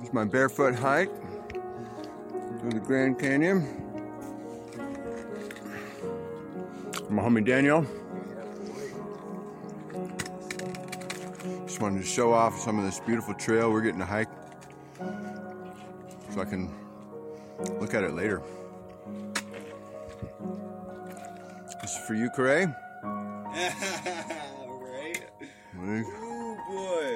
It's my barefoot hike through the Grand Canyon. My homie Daniel. Just wanted to show off some of this beautiful trail we're getting to hike so I can look at it later. This is for you, Corey. right?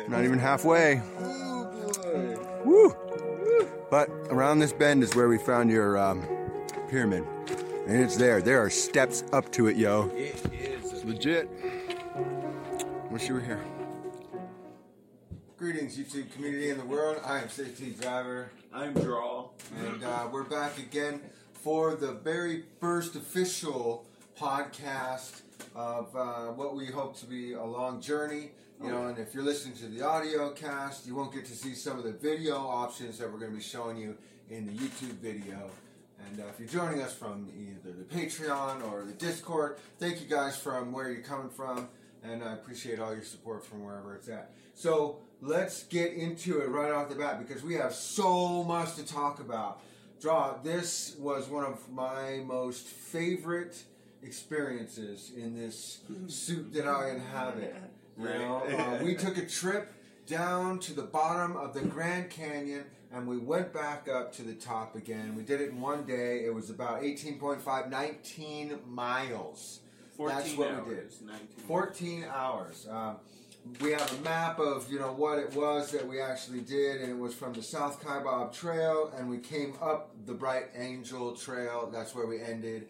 Not even halfway. Boy. Woo! But around this bend is where we found your um, pyramid. And it's there. There are steps up to it, yo. It is. Legit. Wish you were here. Greetings, YouTube community in the world. I am Safety Driver, I'm Draw. and uh, we're back again for the very first official podcast of uh, what we hope to be a long journey. You know, and if you're listening to the audio cast, you won't get to see some of the video options that we're going to be showing you in the YouTube video. And uh, if you're joining us from either the Patreon or the Discord, thank you guys from where you're coming from, and I appreciate all your support from wherever it's at. So let's get into it right off the bat because we have so much to talk about. Draw, this was one of my most favorite experiences in this suit that I inhabit. You know, uh, we took a trip down to the bottom of the Grand Canyon and we went back up to the top again. We did it in one day. It was about 18.5, 19 miles. 14 That's what hours, we did. 19. 14 hours. Um, we have a map of you know what it was that we actually did, and it was from the South Kaibab Trail, and we came up the Bright Angel Trail. That's where we ended,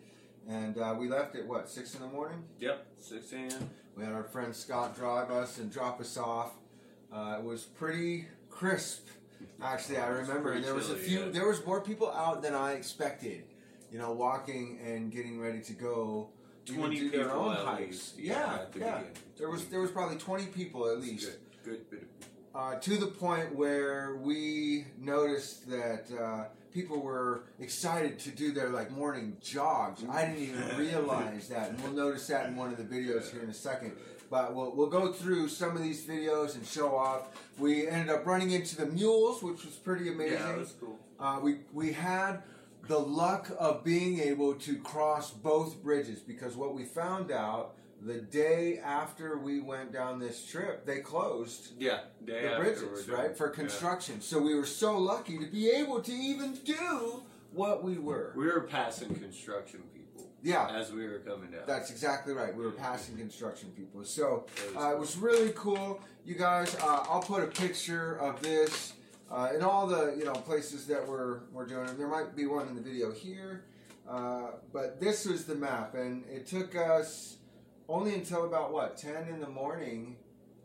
and uh, we left at what six in the morning. Yep, 6 a.m. We had our friend Scott drive us and drop us off. Uh, it was pretty crisp, actually. I remember, and there was a few. There was more people out than I expected. You know, walking and getting ready to go. 20 do their people own hikes. Yeah, yeah, yeah. There was there was probably twenty people at least. Good, good bit of Uh, to the point where we noticed that uh, people were excited to do their like morning jogs. I didn't even realize that, and we'll notice that in one of the videos here in a second. But we'll, we'll go through some of these videos and show off. We ended up running into the mules, which was pretty amazing. Yeah, that's cool. Uh, we we had the luck of being able to cross both bridges because what we found out the day after we went down this trip, they closed Yeah, the bridges, right, for Yeah. construction. So we were so lucky to be able to even do what we were. We were passing construction people Yeah, as we were coming down. that's exactly right. We were passing construction people. So uh, it was really cool. You guys, uh, I'll put a picture of this uh, in all the you know places that we're we're doing. There might be one in the video here, uh, but this was the map, and it took us only until about what ten in the morning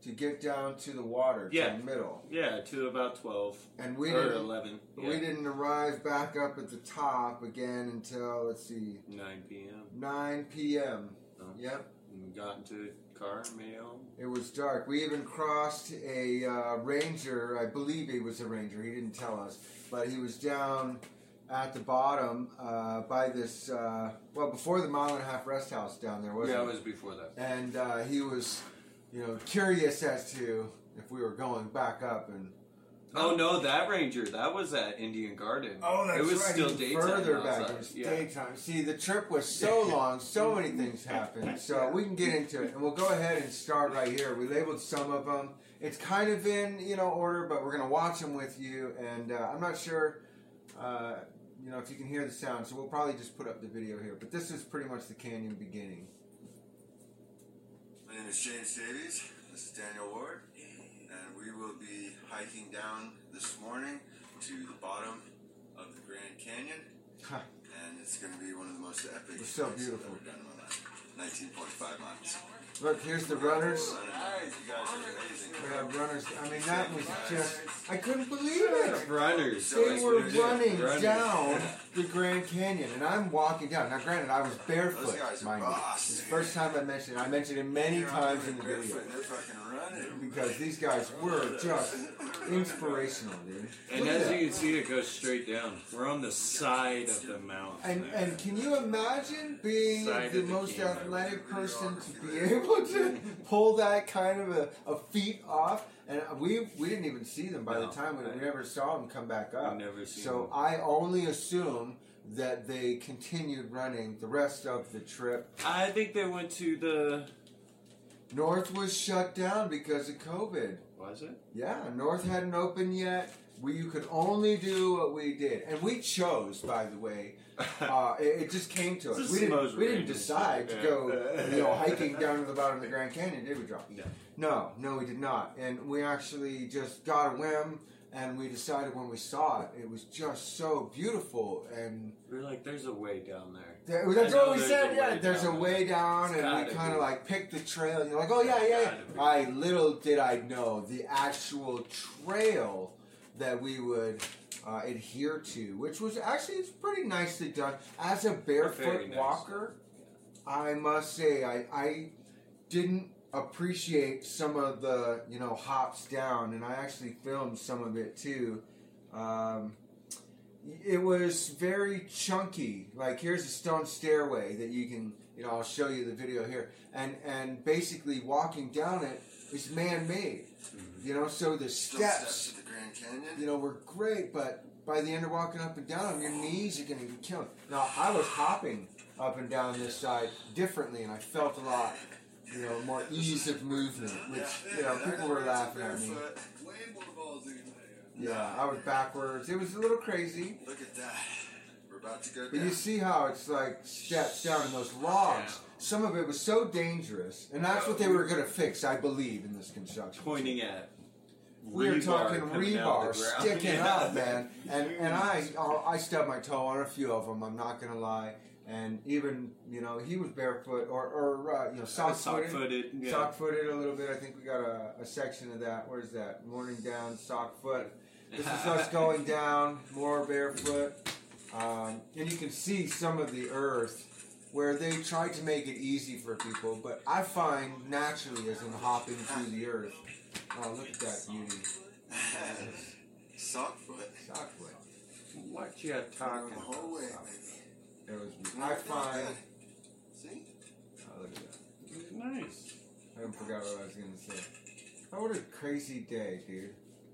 to get down to the water, Yeah. to the middle, yeah, to about 12 and we or didn't 11. Yeah, we didn't arrive back up at the top again until let's see 9 p.m. 9 p.m. Oh. Yep. And we got into the car, made it. It was dark. We even crossed a uh, ranger. I believe he was a ranger. He didn't tell us, but he was down at the bottom uh, by this. Uh, well, before the mile and a half rest house down there, wasn't Yeah, it was before that. And uh, he was, you know, curious as to if we were going back up and. Oh no, that ranger, that was at Indian Garden. Oh, that's it was right. still daytime. Further back, it was yeah. daytime. See, the trip was so long, so many things happened. So we can get into it, and we'll go ahead and start right here. We labeled some of them. It's kind of in you know order, but we're gonna watch them with you, and uh, I'm not sure. Uh, you know, if you can hear the sound, so we'll probably just put up the video here. But this is pretty much the canyon beginning. My name is James Davies. This is Daniel Ward, and we will be hiking down this morning to the bottom of the Grand Canyon, and it's going to be one of the most epic. It's so hikes I've beautiful. ever done in my life. 19.5 miles. Look, here's the runners. Nice, you guys are amazing. We have runners. I mean, that was just. I couldn't believe it. Runners. They were running Runners. down the Grand Canyon, and I'm walking down. Now, granted, I was barefoot, Those guys are mind you. boss, It's the first time I mentioned it. I mentioned it many times in the video. barefoot, They're fucking running. Because these guys were just inspirational, dude. And as you can see, it goes straight down. We're on the side of the mountain. And there. and can you imagine being Side the of the most camera. athletic person to be able to pull that kind of a, a feat off and we we didn't even see them by No, the time we, we never saw them come back up. Never seen So them. I only assume that they continued running the rest of the trip. I think they went to the. North was shut down because of COVID. Was it? Yeah, North hadn't opened yet. We you could only do what we did, and we chose, by the way. Uh, it, it just came to us. We didn't, we didn't decide to go, you know, hiking down to the bottom of the Grand Canyon, did we, John? No. No, no, we did not. And we actually just got a whim, and we decided when we saw it, it was just so beautiful. And We were like, "There's a way down there." there, that's what we said. Yeah, there's a way down, and we kind of like picked the trail. And you're like, oh yeah, yeah. Yeah. I little did I know the actual trail that we would. Uh, adhere to, which was actually it's pretty nicely done. As a barefoot nice. walker, I must say I, I didn't appreciate some of the you know hops down, and I actually filmed some of it too. Um, it was very chunky. Like here's a stone stairway that you can you know I'll show you the video here, and and basically walking down it is man made. You know, so the steps steps to the Grand Canyon. you know, were great, but by the end of walking up and down, your knees are going to be killing. Now, I was hopping up and down this side differently, and I felt a lot, you know, more ease of movement, which, you know, people were laughing at me. Yeah, I was backwards. It was a little crazy, Look at that. We're about to go but you see how it's like steps down in those logs. Some of it was so dangerous, and that's what they were going to fix, I believe, in this construction. Pointing at. we are talking rebar sticking Yeah. up, man. And and I I stubbed my toe on a few of them. I'm not gonna lie. And even you know he was barefoot or or uh, you know sock sock footed. footed. Yeah. Sock footed a little bit. I think we got a, a section of that. Where's that? Morning down, sock foot. This is us going down, more barefoot. Um, and you can see some of the earth where they tried to make it easy for people, but I find naturally as in hopping through the earth. Oh, look at that beauty. Sock foot. Sock foot. What you Going talking the whole way, about? Baby. It was beautiful. I find. See? Oh, look at that. Nice. I forgot what I was going to say. Oh, what a crazy day, dude.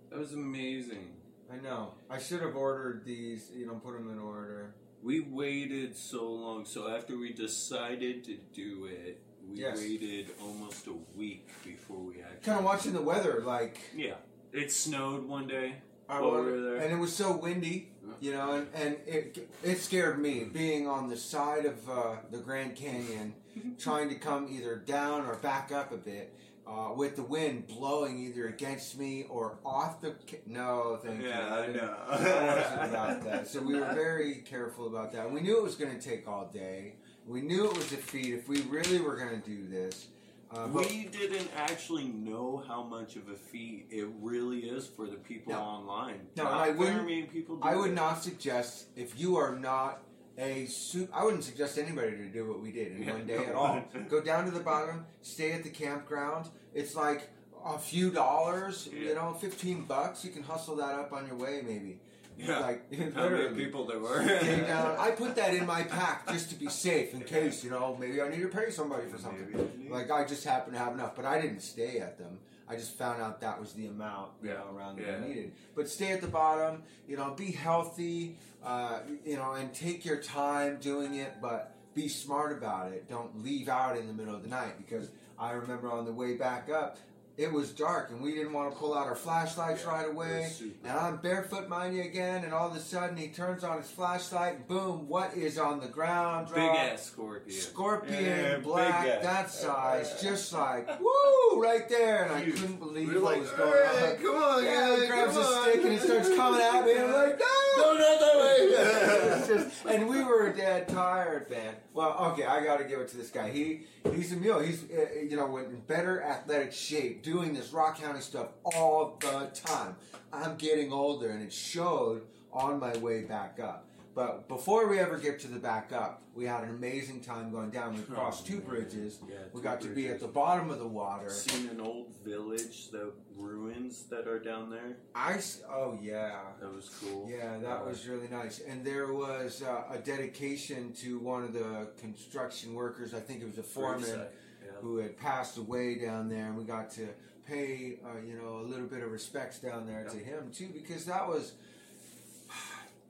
That was amazing. I know. I should have ordered these, you know, put them in order. We waited so long. So after we decided to do it, we Yes. waited almost a week before we actually. Kind of watching the weather, like. Yeah. It snowed one day. I While we were there. And it was so windy, you know, and, and it, it scared me being on the side of uh, the Grand Canyon, trying to come either down or back up a bit. Uh, with the wind blowing either against me or off the ca- no thank you Yeah, I didn't- know. I wasn't about that so we were very careful about that we knew it was going to take all day we knew it was a feat if we really were going to do this uh, We didn't actually know how much of a feat it really is for the people No. online. No, I wouldn't- people do I would it. not suggest if you are not a su- I wouldn't suggest anybody to do what we did in Yeah, one day no. at all. Go down to the bottom, stay at the campground. It's like a few dollars, Yeah. you know, fifteen bucks. You can hustle that up on your way, maybe. Yeah. Like How many people there were? Stay down. I put that in my pack just to be safe in case, you know, maybe I need to pay somebody for something. Like I just happen to have enough, but I didn't stay at them. I just found out that was the amount you Yeah, know, around that yeah. I needed. But stay at the bottom, you know, be healthy, uh, you know, and take your time doing it, but be smart about it. Don't leave out in the middle of the night because I remember on the way back up, it was dark and we didn't want to pull out our flashlights Yeah, right away. And I'm barefoot, mind you, again, and all of a sudden he turns on his flashlight, boom, what is on the ground? Big Rob? ass scorpion. Scorpion, Yeah, black, that size, just like woo, right there, and I Huge. couldn't believe We're what like, was going "Hey, on. come on, yeah, he grabs a on." stick and he starts coming at me. And I'm like, no, No, not that way. It's just- and we dead tired, man. Well, okay, I got to give it to this guy. He he's a mule. He's uh, you know in better athletic shape, doing this rock county stuff all the time. I'm getting older, and it showed on my way back up. But before we ever get to the back up, we had an amazing time going down. We crossed two bridges. Yeah, We two got to be at the bottom of the water. Seen an old village, the ruins that are down there. I oh yeah. That was cool. Yeah, that was really nice. And there was uh, a dedication to one of the construction workers. I think it was a foreman Yeah. who had passed away down there, and we got to pay uh, you know a little bit of respects down there to him too because that was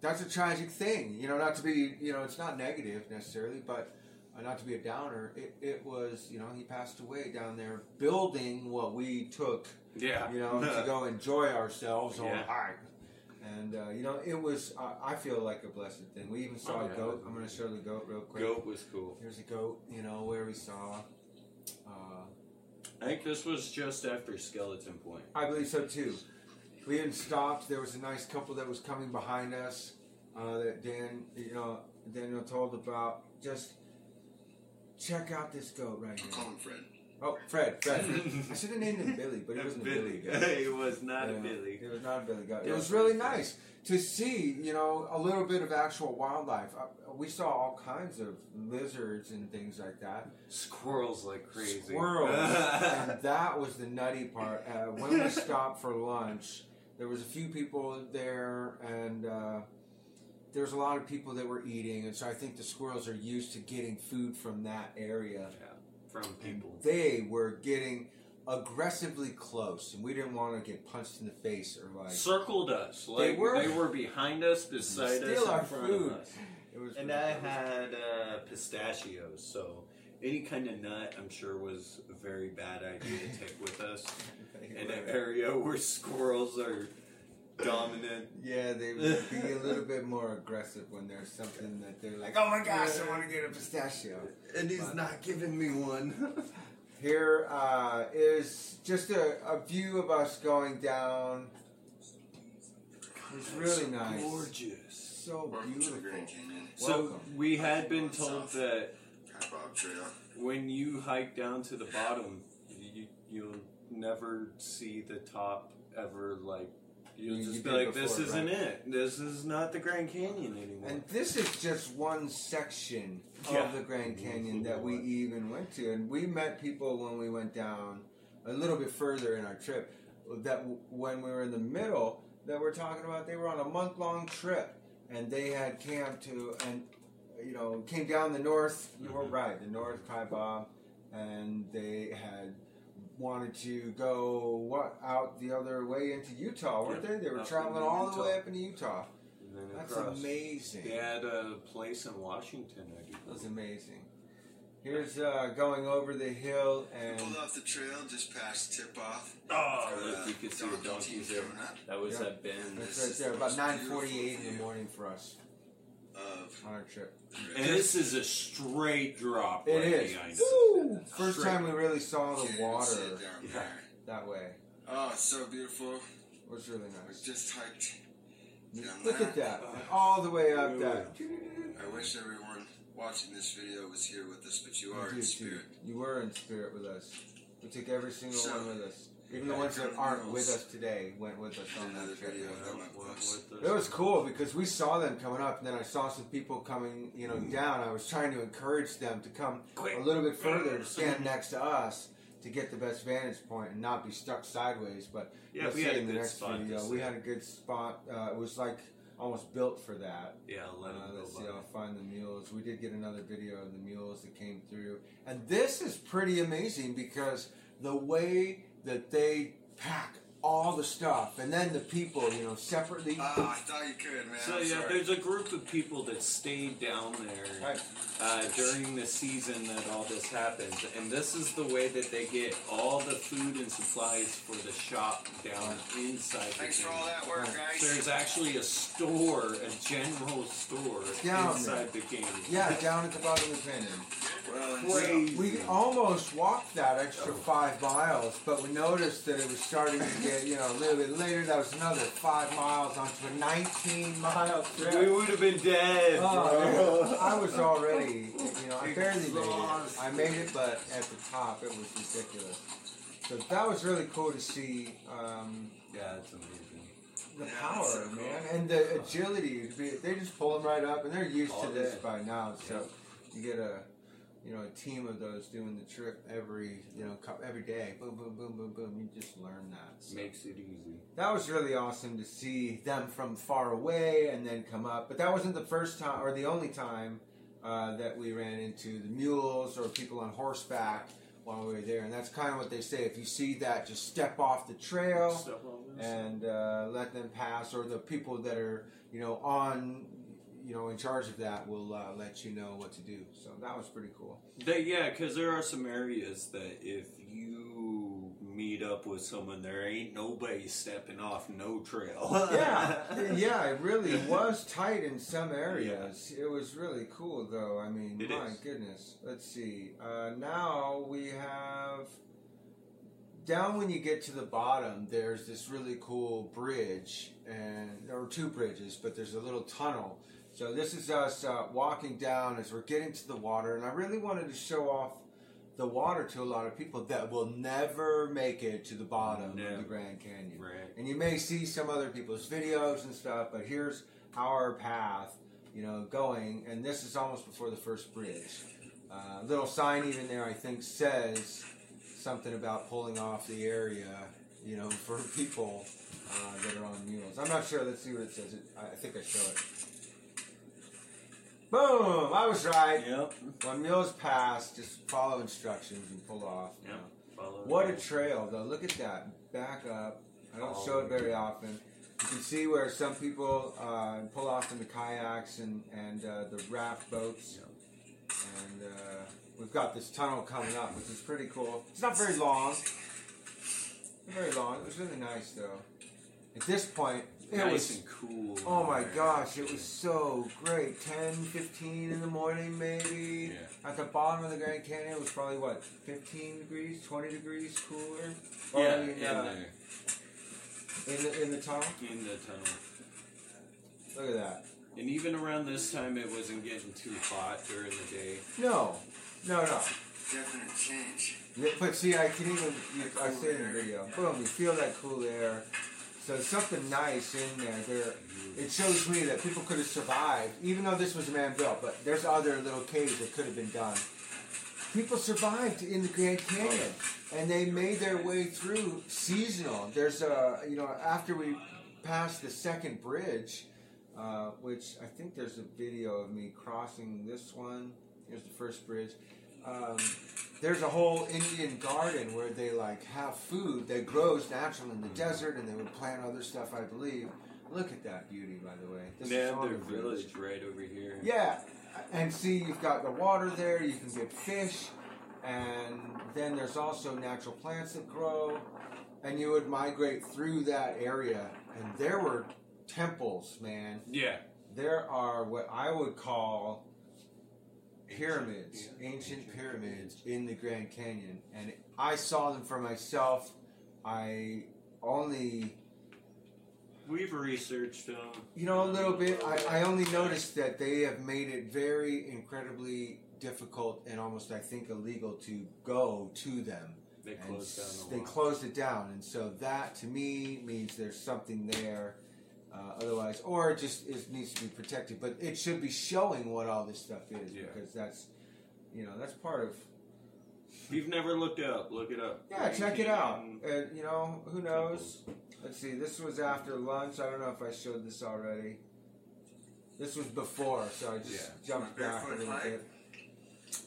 that's a tragic thing. You know, not to be you know it's not negative necessarily, but uh, not to be a downer. It, it was you know he passed away down there building what we took Yeah. you know to go enjoy ourselves on Yeah. high. And uh, you know it was uh, I feel like a blessed thing. We even saw Oh, a goat. I'm going to show the goat real quick. Goat was cool. Here's a goat. You know where we saw. Uh, I think this was just after Skeleton Point. I believe so too. We even stopped. There was a nice couple that was coming behind us uh, that Dan, you know, Daniel told about. Just check out this goat right Call here. him Fred. Oh, Fred, Fred. I should have named him Billy, but he wasn't a Billy goat. it was not a Billy. It was not a Billy goat. It Yeah. was really nice to see, you know, a little bit of actual wildlife. Uh, we saw all kinds of lizards and things like that. Squirrels like crazy. Squirrels. and that was the nutty part. Uh, when we stopped for lunch, there was a few people there, and uh, there was a lot of people that were eating, and so I think the squirrels are used to getting food from that area. From people. They were getting aggressively close, and we didn't want to get punched in the face or like. Circled us. They Like were- they were behind us, beside us, Steal in front food. of us. It was And I had uh, pistachios, so any kind of nut, I'm sure, was a very bad idea to take with us in an area where squirrels are dominant. Yeah, they would be a little bit more aggressive when there's something that they're like, oh my gosh, I want to get a pistachio. And he's not giving me one. Here uh, is just a, a view of us going down. It's really nice. Gorgeous. So Welcome to the beautiful. So Welcome. we had been told that High Bob Trail. when you hike down to the bottom, you, you'll never see the top ever. Like you'll just you be did like, "This before, isn't right? it. This is not the Grand Canyon anymore." And this is just one section Yeah. of the Grand mm-hmm. Canyon that we mm-hmm. even went to. And we met people when we went down a little bit further in our trip that w- when we were in the middle that we're talking about they were on a month long trip and they had camped to and you know came down the north you were Mhm. right the north Kaibab and they had wanted to go what out the other way into Utah weren't Yeah, they they were traveling all the way up into Utah And then that's across. amazing They had a place in Washington. I do. That's amazing. Here's uh, going over the hill and Pulled off the trail just past tip off. Oh, For, look, you can see the donkeys there. That was Yeah. that bend. that's right there. About most beautiful 9:48 in the morning for us Of on our trip. And this is a straight drop It right is. behind us. Woo! First Straight. time we really saw the even water down Yeah. there. that way. Oh, it's so beautiful. It was really We nice. just hiked. down Look there. at that, all the way up that. I wish everyone watching this video was here with us, but you are You in do, spirit. You were in spirit with us. We took every single So, one with us. Even the ones that aren't mules. with us today went with us on that trip. video man. of them up Went close. with us. It was cool because we saw them coming up, and then I saw some people coming, you know, down. I was trying to encourage them to come Quick. a little bit further to stand next to us to get the best vantage point and not be stuck sideways. But Yeah, you'll we see had a in the good next spot. video, we had a good spot. Uh, it was like almost built for that. Yeah, let Uh, him let's go see, by. I'll find the mules. We did get another video of the mules that came through, and this is pretty amazing because the way that they pack all the stuff, and then the people, you know, separately. Oh, I thought you could, man. So I'm yeah, sorry. there's a group of people that stayed down there Right. uh, during the season that all this happens, and this is the way that they get all the food and supplies for the shop down inside. Thanks the for all that work, Right. guys. There's actually a store, a general store Down inside the canyon. Yeah, down at the bottom of the canyon. well, Crazy. We almost walked that extra five miles, but we noticed that it was starting to get, you know, a little bit later. That was another five miles onto a 19 mile trip. We would have been dead, Oh. I was already, you know, I barely made it. I made it, but at the top it was ridiculous. So that was really cool to see um, yeah, it's amazing. the Yeah, power, so cool. man, and the agility. They just pull them right up, and they're used All to this day. by now. So you get a, you know, a team of those doing the trip every, you know, every day. Boom, boom, boom, boom, boom. You just learn that. So Makes it easy. that was really awesome to see them from far away and then come up. But that wasn't the first time or the only time uh, that we ran into the mules or people on horseback while we were there, and that's kind of what they say. If you see that, just step off the trail Stuff on and uh, let them pass, or the people that are you know on you know in charge of that will uh, let you know what to do. So that was pretty cool. They, yeah, because there are some areas that if you meet up with someone, there ain't nobody stepping off no trail. yeah, yeah, it really was tight in some areas. It was really cool, though. I mean, It my is. goodness. Let's see. Uh, now we have down when you get to the bottom. There's this really cool bridge, and there were two bridges, but there's a little tunnel. So this is us uh, walking down as we're getting to the water, and I really wanted to show off the water to a lot of people that will never make it to the bottom Never. of the Grand Canyon. Right. And you may see some other people's videos and stuff, but here's our path, you know, going. And this is almost before the first bridge. Uh, little sign even there, I think, says something about pulling off the area, you know, for people uh, that are on mules. I'm not sure. Let's see what it says. It, I I think I show it. Boom! I was right. Yep. When mules pass, just follow instructions and pull off. Yep. Follow What a trail, though. Look at that. Back up. I don't Oh, show it very often. You can see where some people uh, pull off in the kayaks and, and uh, the raft boats. And uh, we've got this tunnel coming up, which is pretty cool. It's not very long. Not very long. It was really nice, though. At this point, it nice was and cool. Oh my gosh, it was so great. 10, 15 in the morning, maybe. Yeah. At the bottom of the Grand Canyon, it was probably what, 15 degrees, 20 degrees cooler? Or, Yeah, I mean, in uh, there, in, the, in the tunnel? in the tunnel. Look at that. And even around this time, it wasn't getting too hot during the day. No, no, no. Definite change. But see, I can even, you, I say in the video, boom, you feel that cool air. So there's something nice in there. There, it shows me that people could have survived, even though this was man built. But there's other little caves that could have been done. People survived in the Grand Canyon, and they made their way through seasonal. There's a, you know, after we passed the second bridge, uh, which I think there's a video of me crossing this one. Here's the first bridge. Um, there's a whole Indian garden where they like have food that grows natural in the desert, and they would plant other stuff, I believe. Look at that beauty, by the way. This They have their the village right over here. Yeah, and see, you've got the water there. You can get fish, and then there's also natural plants that grow, and you would migrate through that area, and there were temples, man. Yeah. There are what I would call pyramids, yeah. ancient pyramids in the Grand Canyon, and I saw them for myself. I only, We've researched them. you know, a little bit. I, I only noticed that they have made it very incredibly difficult and almost, I think, illegal to go to them. They And closed s- down. They lot. closed it down, and so that to me means there's something there. Uh, otherwise, or it just it needs to be protected. But it should be showing what all this stuff is Yeah. because that's, you know, that's part of. If you've never looked it up, look it up. Yeah, check it out. Canyon Uh, you know, who knows? temples. Let's see. This was after lunch. I don't know if I showed this already. This was before, so I just Yeah. jumped back a little hike? bit.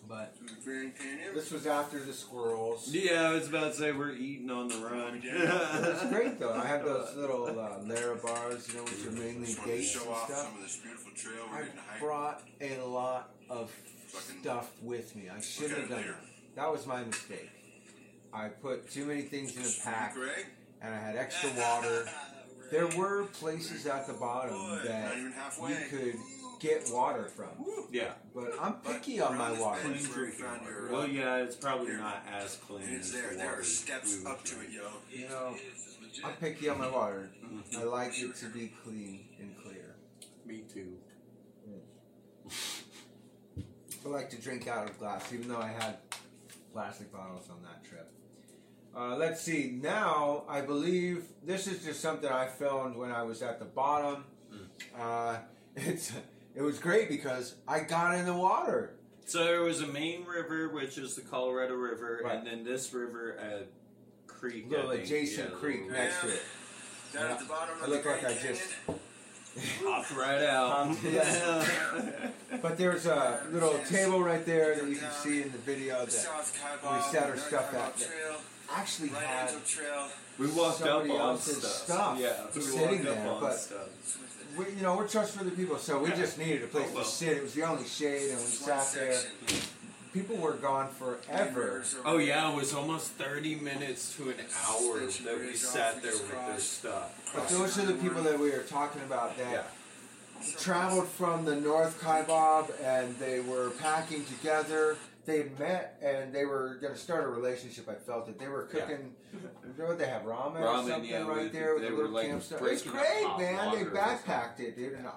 But To the Grand Canyon. this was after the squirrels. Yeah, I was about to say we're eating on the run. It's great though. I have those little uh, Lara bars, you know, which are mainly Just wanted dates and stuff. some of this beautiful trail we're I getting to hike. brought a lot of stuff with me. I shouldn't have done that. That was my mistake. I put too many things in a pack, and I had extra water. There were places at the bottom that even you halfway. could get water from, Yeah. but I'm But picky on my water. bend- Clean drinking water. your, Well, yeah, it's probably here. not as clean it's there. the There are steps up to it, yo. You know, This is legit. I'm picky on my water. Mhm. I like it to be clean and clear. Me too. I like to drink out of glass, even though I had plastic bottles on that trip. Uh, let's see. Now, I believe this is just something I filmed when I was at the bottom. Uh, it's it was great because I got in the water. So there was a main river, which is the Colorado River, Right. and then this river, a creek. I Little think. adjacent Yeah, creek little- next to it. Down at the bottom I of look the like Grand I just Canyon, Popped right out. Popped, yeah. But there's a little table right there that you can see in the video The that we Kaibab, set our stuff Kaibab out there. Actually Right had Trail. we walked up Somebody on stuff. stuff Yeah, we walked up there, on stuff. We, you know, we're trustworthy people, so we Yeah. just needed a place Oh, well. to sit. It was the only shade, and we It's one sat there. People were gone forever. Oh yeah, it was almost thirty minutes to an hour that we sat there with their stuff. But those are the people that we were talking about that Yeah. traveled from the North Kaibab and they were packing together. They met and they were going to start a relationship. I felt it. They were Yeah. cooking. You know what they have ramen, or something yeah, right there with they a were, little like, campsite. It's great, man. They backpacked it, dude. And I,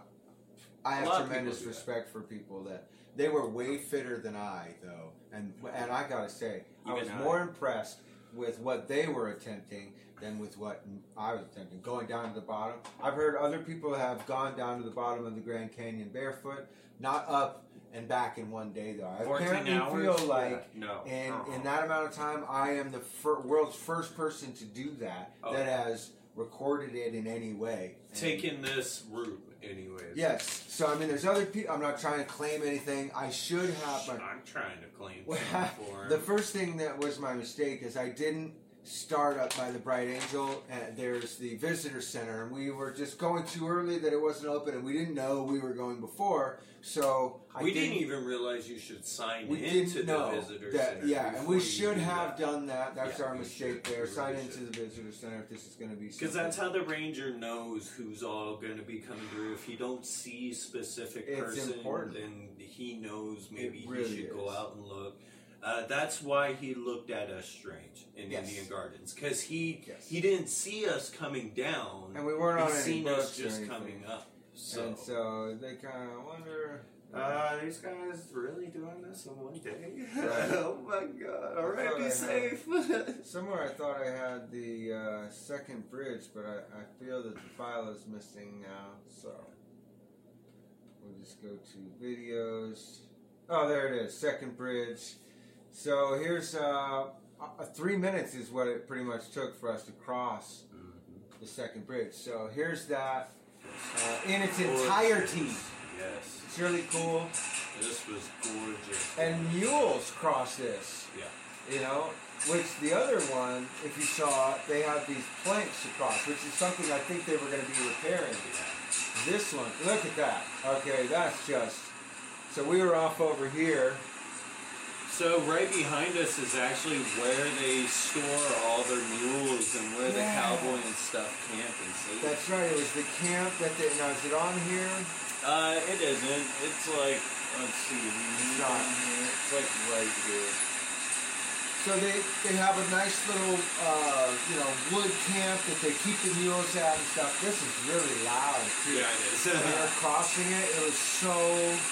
I have tremendous people do that. respect for people that they were way fitter than I though, and and I gotta say I was Even I. more impressed with what they were attempting than with what I was attempting. Going down to the bottom. I've heard other people have gone down to the bottom of the Grand Canyon barefoot, not up and back in one day though. I apparently hours? feel like Yeah, no. in Uh-uh. in that amount of time, I am the fir- world's first person to do that Oh. that has recorded it in any way. And- Taking this route, anyways. Yes. So I mean, there's other people. I'm not trying to claim anything. I should have. But I'm trying to claim Well, for him. the first thing that was my mistake is I didn't start up by the Bright Angel. And there's the visitor center, and we were just going too early that it wasn't open, and we didn't know we were going before. So I we didn't even realize you should sign We into didn't the visitor that, center. yeah, and we should have that. done that. That's Yeah, our mistake should. there. Sign really into should. the visitor center if this is going to be. Because that's how the ranger knows who's all going to be coming through. If he don't see specific It's person, important. then he knows maybe really he should go out and look. Uh, that's why he looked at us strange in Yes. Indian Gardens because he Yes. he didn't see us coming down, And we weren't on seen us just anything. coming up. So, And so they kind of wonder. uh, these guys really doing this in one day? Right. oh my god! All I right, thought I be had- safe. Somewhere I thought I had the uh, second bridge, but I, I feel that the file is missing now. So we'll just go to videos. Oh, there it is, second bridge. So here's uh, uh, three minutes is what it pretty much took for us to cross the second bridge. So here's that uh, in its entirety. yes, It's really cool. this was gorgeous. And mules cross this. yeah. you know. Which the other one, if you saw, they have these planks across, which is something I think they were going to be repairing. This one, look at that. Okay, that's just. So we were off over here. So right behind us is actually where they store all their mules and where the Yeah. cowboy and stuff camp and sleep. That's right. It was the camp that they. Now is it on here? Uh, it isn't. It's like let's see. It's not. Here. It's like right here. So they they have a nice little uh, you know wood camp that they keep the mules at and stuff. This is really loud too. Yeah, it is. When they were crossing it, it was so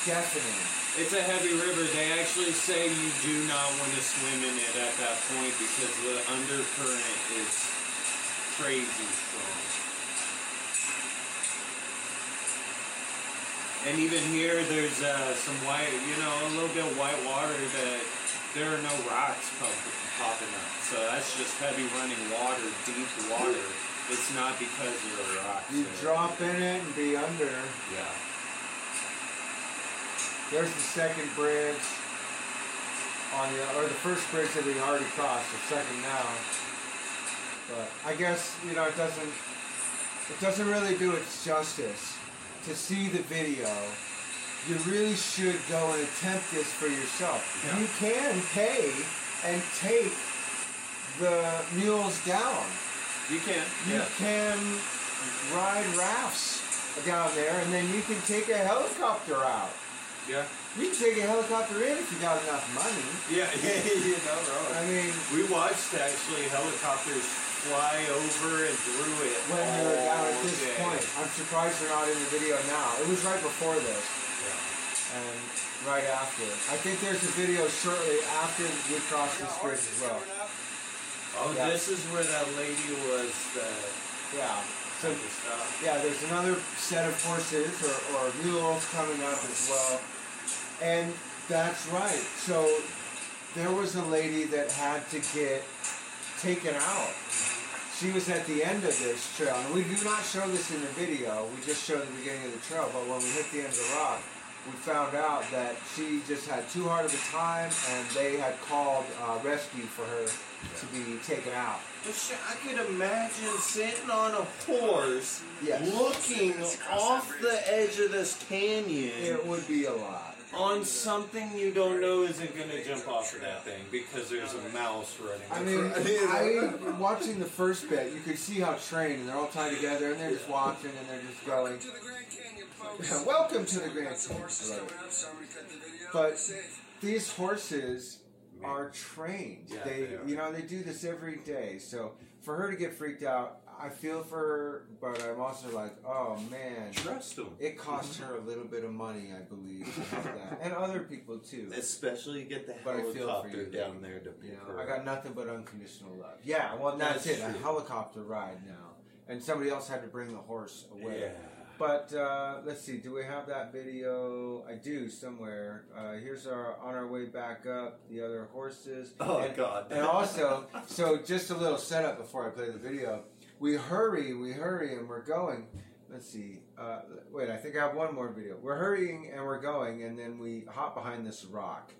deafening. It's a heavy river. They actually say you do not want to swim in it at that point because the undercurrent is crazy strong. And even here, there's uh, some white, you know, a little bit of white water that there are no rocks popping up. So that's just heavy running water, deep water. It's not because of the rocks. You there. drop in it and be under. Yeah. There's the second bridge on the or the first bridge that we already crossed, the second now. But I guess you know it doesn't it doesn't really do its justice to see the video. You really should go and attempt this for yourself. Yeah. You can pay and take the mules down. You can. You Yeah. can ride rafts down there, and then you can take a helicopter out. Yeah. You can take a helicopter in if you got enough money. Yeah, yeah, you're not wrong. I mean, We watched actually helicopters fly over and through it when they were down at this day. point, I'm surprised they're not in the video now. It was right before this Right after. I think there's a video shortly after we crossed this bridge as well. Oh, Yeah. this is where that lady was. Uh, Yeah. So yeah, there's another set of horses or, or mules coming up as well. And that's right. So there was a lady that had to get taken out. she was at the end of this trail, and we do not show this in the video. We just show the beginning of the trail. But when we hit the end of the rock, we found out that she just had too hard of a time, and they had called uh, rescue for her to be taken out. I could imagine sitting on a horse, Yes. looking off the edge of this canyon It would be a lot. On something you don't know isn't going to jump off of that thing because there's a mouse running. I mean, across. I watching the first bit, you could see how trained, and they're all tied together, and they're just watching, and they're just going. To the Grand Canyon, folks. Welcome to the Grand Got some Canyon. horses I love coming up, so I'm gonna cut the video. But- These horses are trained. Yeah, they, they are. you know, they do this every day. So for her to get freaked out, I feel for her, but I'm also like, oh man, Trust them. it cost her a little bit of money, I believe, to have that, and other people too. Especially get the But I feel for helicopter you, down there to You know, her I got nothing but unconditional love. Yeah, well, that's, That's it. A helicopter ride now, and somebody else had to bring the horse away. Yeah. But uh, let's see. Do we have that video? I do somewhere. Uh, here's our on our way back up. The other horses. Oh and, God. And also, so just a little setup before I play the video. We hurry, we hurry, and we're going. Let's see. Uh, wait, I think I have one more video. We're hurrying and we're going, and then we hop behind this rock.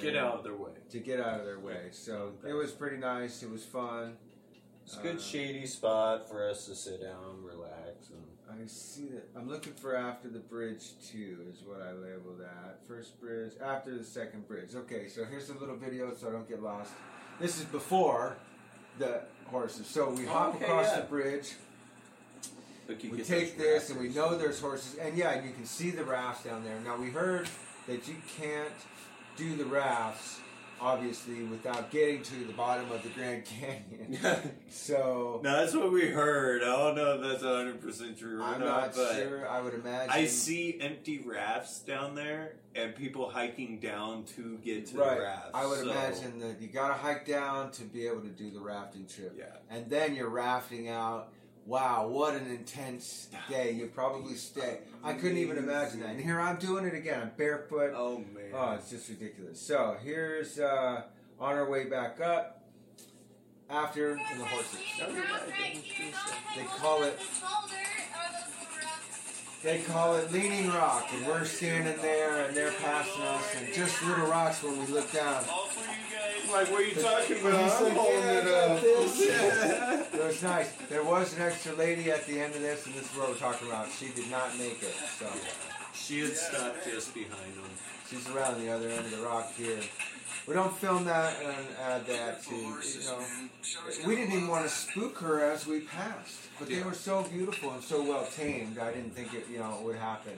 get out of their way. to get out of their way. So it was pretty nice. It was fun. It's a good Uh, shady spot for us to sit down, relax, and I see that. I'm looking for after the bridge two is what I labeled that. First bridge after the second bridge. Okay, so here's a little video so I don't get lost. This is before the horses. So we hop Okay, across yeah. the bridge. We take those this and we know there's horses. And yeah, you can see the rafts down there. Now we heard that you can't do the rafts obviously without getting to the bottom of the Grand Canyon. So no, that's what we heard. I don't know if that's 100 percent true or I'm not, not but sure. I would imagine. I see empty rafts down there and people hiking down to get to Right. the rafts. I would so- imagine that you got to hike down to be able to do the rafting trip, Yeah. and then you're rafting out. Wow, what an intense day! You probably stay. I couldn't even imagine that. And here I'm doing it again. I'm barefoot. Oh man. Oh, it's just ridiculous. So here's uh, on our way back up after the horses. They call it- They call it Leaning Rock, and we're standing there, and they're passing us, and just little rocks when we look down. All for. Like, what are you talking about? he's I'm holding "Yeah, it up. It was nice. There was an extra lady at the end of this, and this is what we're talking about. She did not make it, so She had stopped just behind them. she's around the other end of the rock here. We don't film that and add that to, you know. We didn't even want to spook her as we passed, but they were so beautiful and so well tamed. I didn't think it, you know, would happen.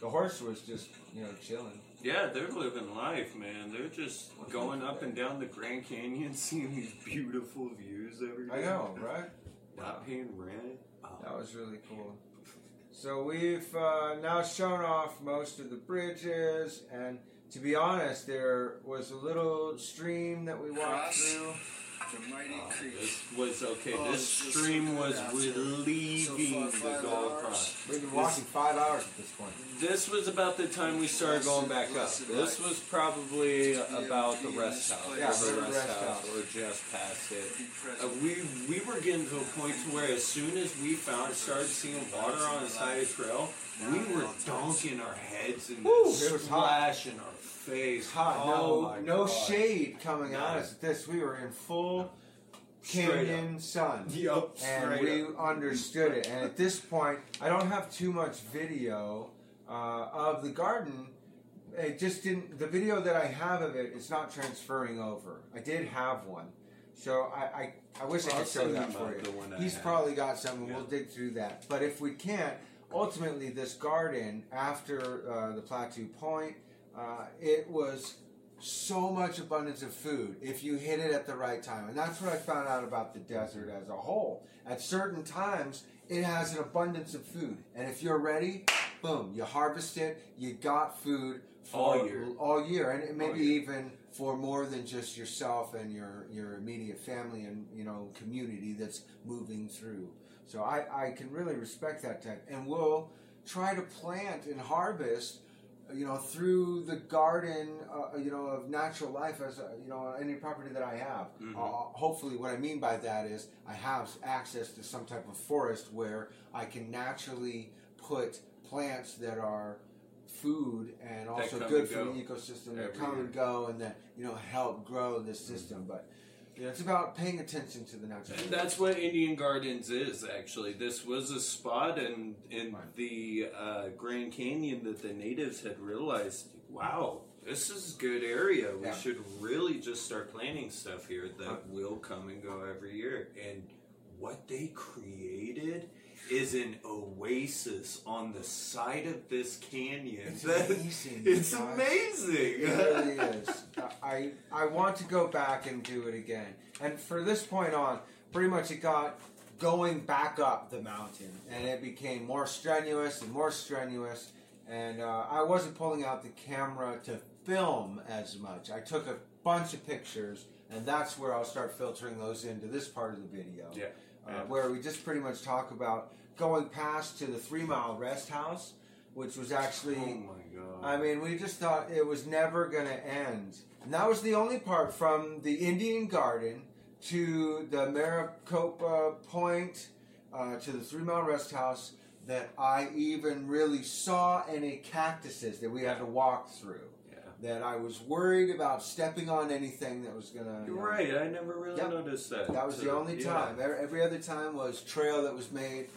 The horse was just, you know, chilling. Yeah, they're living life, man. They're just going up and down the Grand Canyon, seeing these beautiful views every day. I know, right? Not paying rent. Oh. That was really cool. So we've uh, now shown off most of the bridges, and to be honest, there was a little stream that we walked Cross. through. The mighty creek. This was okay. Oh, this stream was good relieving So far, the five Gold hours. Cross. We've been walking five hours at this point. This was about the time we started going back up. This was probably about the rest house, Yeah, or the the rest, rest house, house. or just past it. Uh, we we were getting to a point to where as soon as we found started seeing water on the side of the trail, we were dunking our heads and Woo, it was splashing our face. Hot, Oh no, no God. shade coming at us at this. We were in full canyon sun. Yup, and we up. understood it. And at this point, I don't have too much video uh, of the garden. It just didn't. The video that I have of it, it's not transferring over. I did have one, so I I, I wish I I'll could show that for you. I He's probably got some, and we'll dig through that. But if we can't, ultimately, this garden after uh, the Plateau Point, uh, it was so much abundance of food if you hit it at the right time. And that's what I found out about the desert as a whole. At certain times, it has an abundance of food. And if you're ready, boom, you harvest it, you got food for All year. all year. And maybe year. even for more than just yourself and your, your immediate family and, you know, community that's moving through. So I, I can really respect that type. And we'll try to plant and harvest you know, through the garden, uh, you know, of natural life as a, you know any property that I have. Mhm. Uh, hopefully, what I mean by that is I have access to some type of forest where I can naturally put plants that are food and also good for go the ecosystem that come year. and go and that you know help grow this system. But you know, it's about paying attention to the natural. And that's what Indian Gardens is, actually. This was a spot in, in Right. the uh, Grand Canyon that the natives had realized wow, this is a good area. We Yeah. should really just start planting stuff here that Huh. will come and go every year. And what they created is an oasis on the side of this canyon. It's That- amazing, It's amazing. It really is. I I want to go back and do it again. And for this point on, pretty much it got going back up the mountain, and it became more strenuous and more strenuous. And uh, I wasn't pulling out the camera to film as much. I took a bunch of pictures, and that's where I'll start filtering those into this part of the video. Yeah. Uh, where we just pretty much talk about going past to the three mile rest house, which was actually Oh my god. I mean, we just thought it was never going to end. And that was the only part from the Indian Garden to the Maricopa Point uh, to the Three Mile Rest House that I even really saw any cactuses that we had to walk through. Yeah. That I was worried about stepping on anything that was going to. You're right. I never really Yep. noticed that. That was the only yeah. time. Every, every other time was trail that was made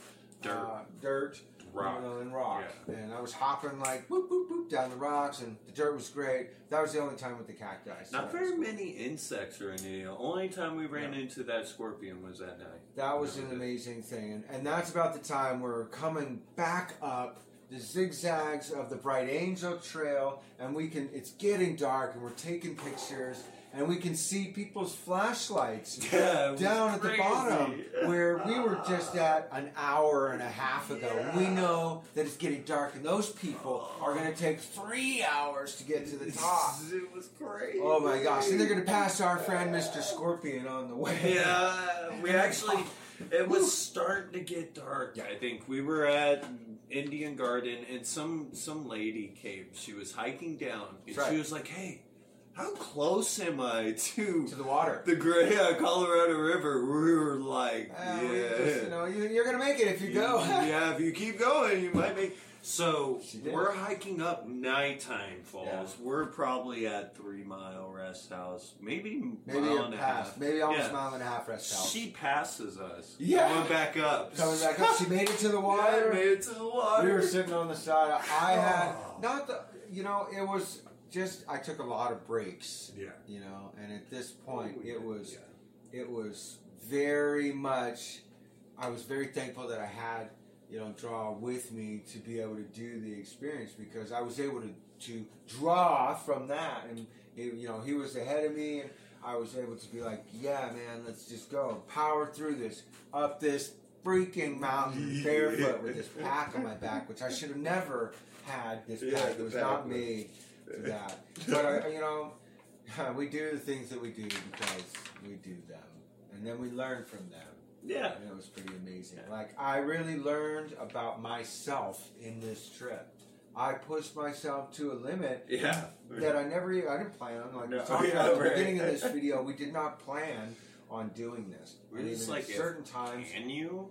Dirt. uh, dirt, Rock. you know, and rock. And I was hopping like boop boop boop down the rocks, and the dirt was great. That was the only time with the cacti. So Not very cool. many insects or anything. The only time we ran into that scorpion was that night. That was an amazing thing, and, and that's about the time we're coming back up the zigzags of the Bright Angel Trail, and we can. It's getting dark, and we're taking pictures, and we can see people's flashlights Yeah, down at the bottom where we were just at an hour and a half ago. Yeah. We know that it's getting dark, and those people are going to take three hours to get to the top. it was crazy. Oh my gosh! And they're going to pass our friend Mr. Scorpion on the way. Yeah, we actually. It was starting to get dark. Yeah. I think we were at Indian Garden, and some some lady came. She was hiking down, and right. she was like, "Hey, how close am I to to the water. the Great yeah, Colorado River?" We were like, Uh, "Yeah." we just, you know, you, you're going to make it if you go. yeah, if you keep going, you might make. So we're hiking up nighttime falls. Yeah. We're probably at Three Mile Rest House, maybe Maybe mile a and a half. Maybe almost Yeah. a mile and a half rest house. She passes us. Yeah. Coming back up. Coming back up, she made it to the water. Yeah, made it to the water. We were sitting on the side. I oh. had Oh. not the, you know, it was just I took a lot of breaks, Yeah. you know, and at this point Oh, it was it was very much. I was very thankful that I had you know draw with me to be able to do the experience because I was able to to draw from that. And you know he was ahead of me and I was able to be like yeah man let's just go power through this up this freaking mountain barefoot with this pack on my back which I should have never had this Yeah, pack. the it was not was- made for that. But I, you know we do the things that we do because we do them. And then we learn from them Yeah. and it was pretty amazing. Yeah. Like I really learned about myself in this trip. I pushed myself to a limit Yeah. that I never even I didn't plan on. Like No, we talked yeah, about at the beginning of this video, we did not plan on doing this. We're And just like, at certain times Can you?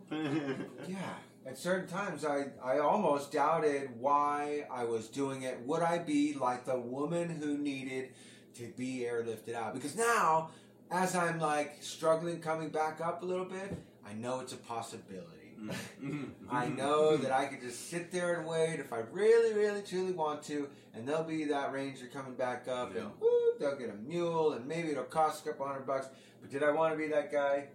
yeah. At certain times, I, I almost doubted why I was doing it. Would I be like the woman who needed to be airlifted out? Because now, as I'm like struggling coming back up a little bit, I know it's a possibility. Mm-hmm. Mm-hmm. I know mm-hmm. that I could just sit there and wait if I really, really, truly want to, and there'll be that ranger coming back up, Yeah. and woo, they'll get a mule, and maybe it'll cost a couple hundred bucks. But did I want to be that guy?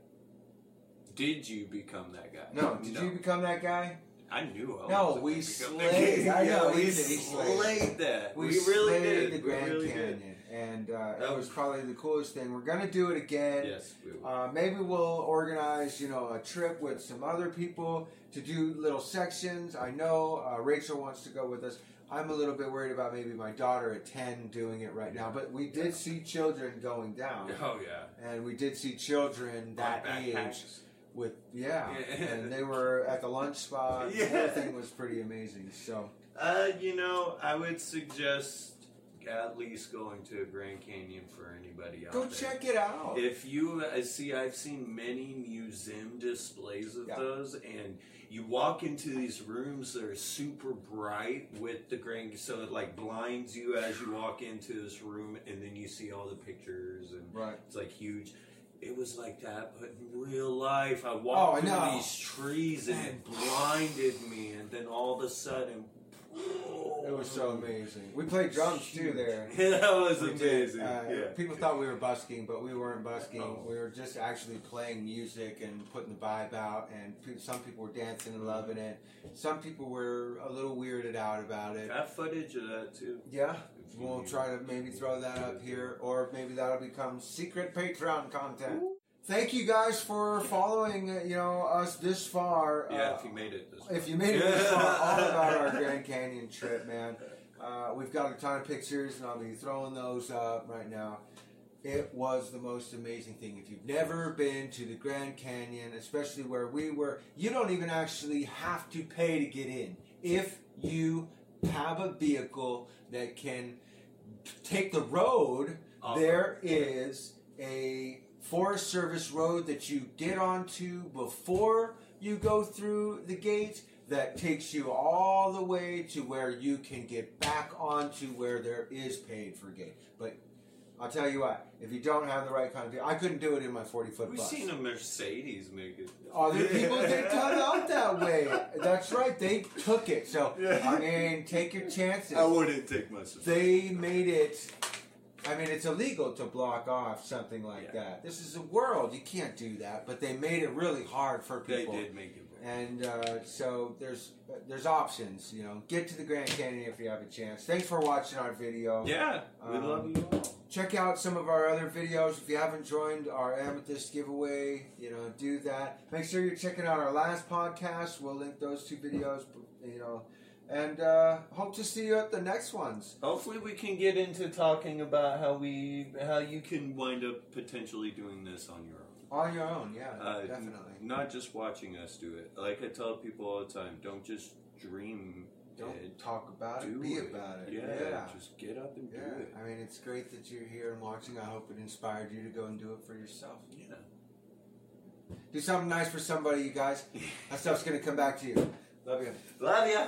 Did you become that guy? No. Did you become that guy? I knew. I No, we gonna become that slayed. I know, yeah, we we. We slayed. slayed that. We, We, really slayed did. the We Grand really Canyon, did. And uh, That it was probably the coolest thing. We're gonna do it again. Yes, we will. Uh, maybe we'll organize, you know, a trip with some other people to do little sections. I know uh, Rachel wants to go with us. I'm a little bit worried about maybe my daughter at 10 doing it right now, but we did see children going down, oh yeah. and we did see children that age with yeah, Yeah. and they were at the lunch spot. The Yeah. whole thing was pretty amazing. So Uh, you know, I would suggest at least going to Grand Canyon for anybody out go there. check it out. If you uh, see, I've seen many museum displays of Yeah. those, and you walk into these rooms that are super bright with the grand, so it like blinds you as you walk into this room, and then you see all the pictures, and right. it's like huge. It was like that, but in real life, I Oh, walked I through know. these trees, and it blinded me, and then all of a sudden, It was so amazing. We played drums too there. that was We did. amazing. Uh, yeah. People thought we were busking, but we weren't busking. Oh. We were just actually playing music and putting the vibe out. And pe- some people were dancing and loving it. Some people were a little weirded out about it. Got footage of that too. Yeah, we'll try to maybe throw that up here, or maybe that'll become secret Patreon content. Thank you guys for following, you know, us this far. Yeah, Uh, if you made it this if far. you made it this far, all about our Grand Canyon trip, man. Uh, we've got a ton of pictures, and I'll be throwing those up right now. It was the most amazing thing. If you've never been to the Grand Canyon, especially where we were, you don't even actually have to pay to get in. If you have a vehicle that can take the road, there is a Forest Service road that you get onto before you go through the gate that takes you all the way to where you can get back onto where there is paid for gate. But I'll tell you what, if you don't have the right kind of vehicle, I couldn't do it in my 40 foot We've bus. seen a Mercedes make it. Other people they come out that way. That's right. They took it. So Yeah. I mean, take your chances. I wouldn't take much of They made it. I mean, it's illegal to block off something like Yeah. that. This is a world. You can't do that. But they made it really hard for people. They did make it. And uh, so there's there's options. You know, get to the Grand Canyon if you have a chance. Thanks for watching our video. Yeah, we Um, love you all. Check out some of our other videos. If you haven't joined our Amethyst giveaway, you know, do that. Make sure you're checking out our last podcast. We'll link those two videos, you know, and uh, hope to see you at the next ones. Hopefully, we can get into talking about how we how you can wind up potentially doing this on your own. On your own, yeah, Uh, definitely. Not just watching us do it. Like I tell people all the time, don't just dream. Don't it, talk about do it, be it. about it. Yeah, yeah. just get up and Yeah, do it. I mean, it's great that you're here and watching. I hope it inspired you to go and do it for yourself. Yeah. Do something nice for somebody, you guys. That stuff's going to come back to you. Love you. Love ya.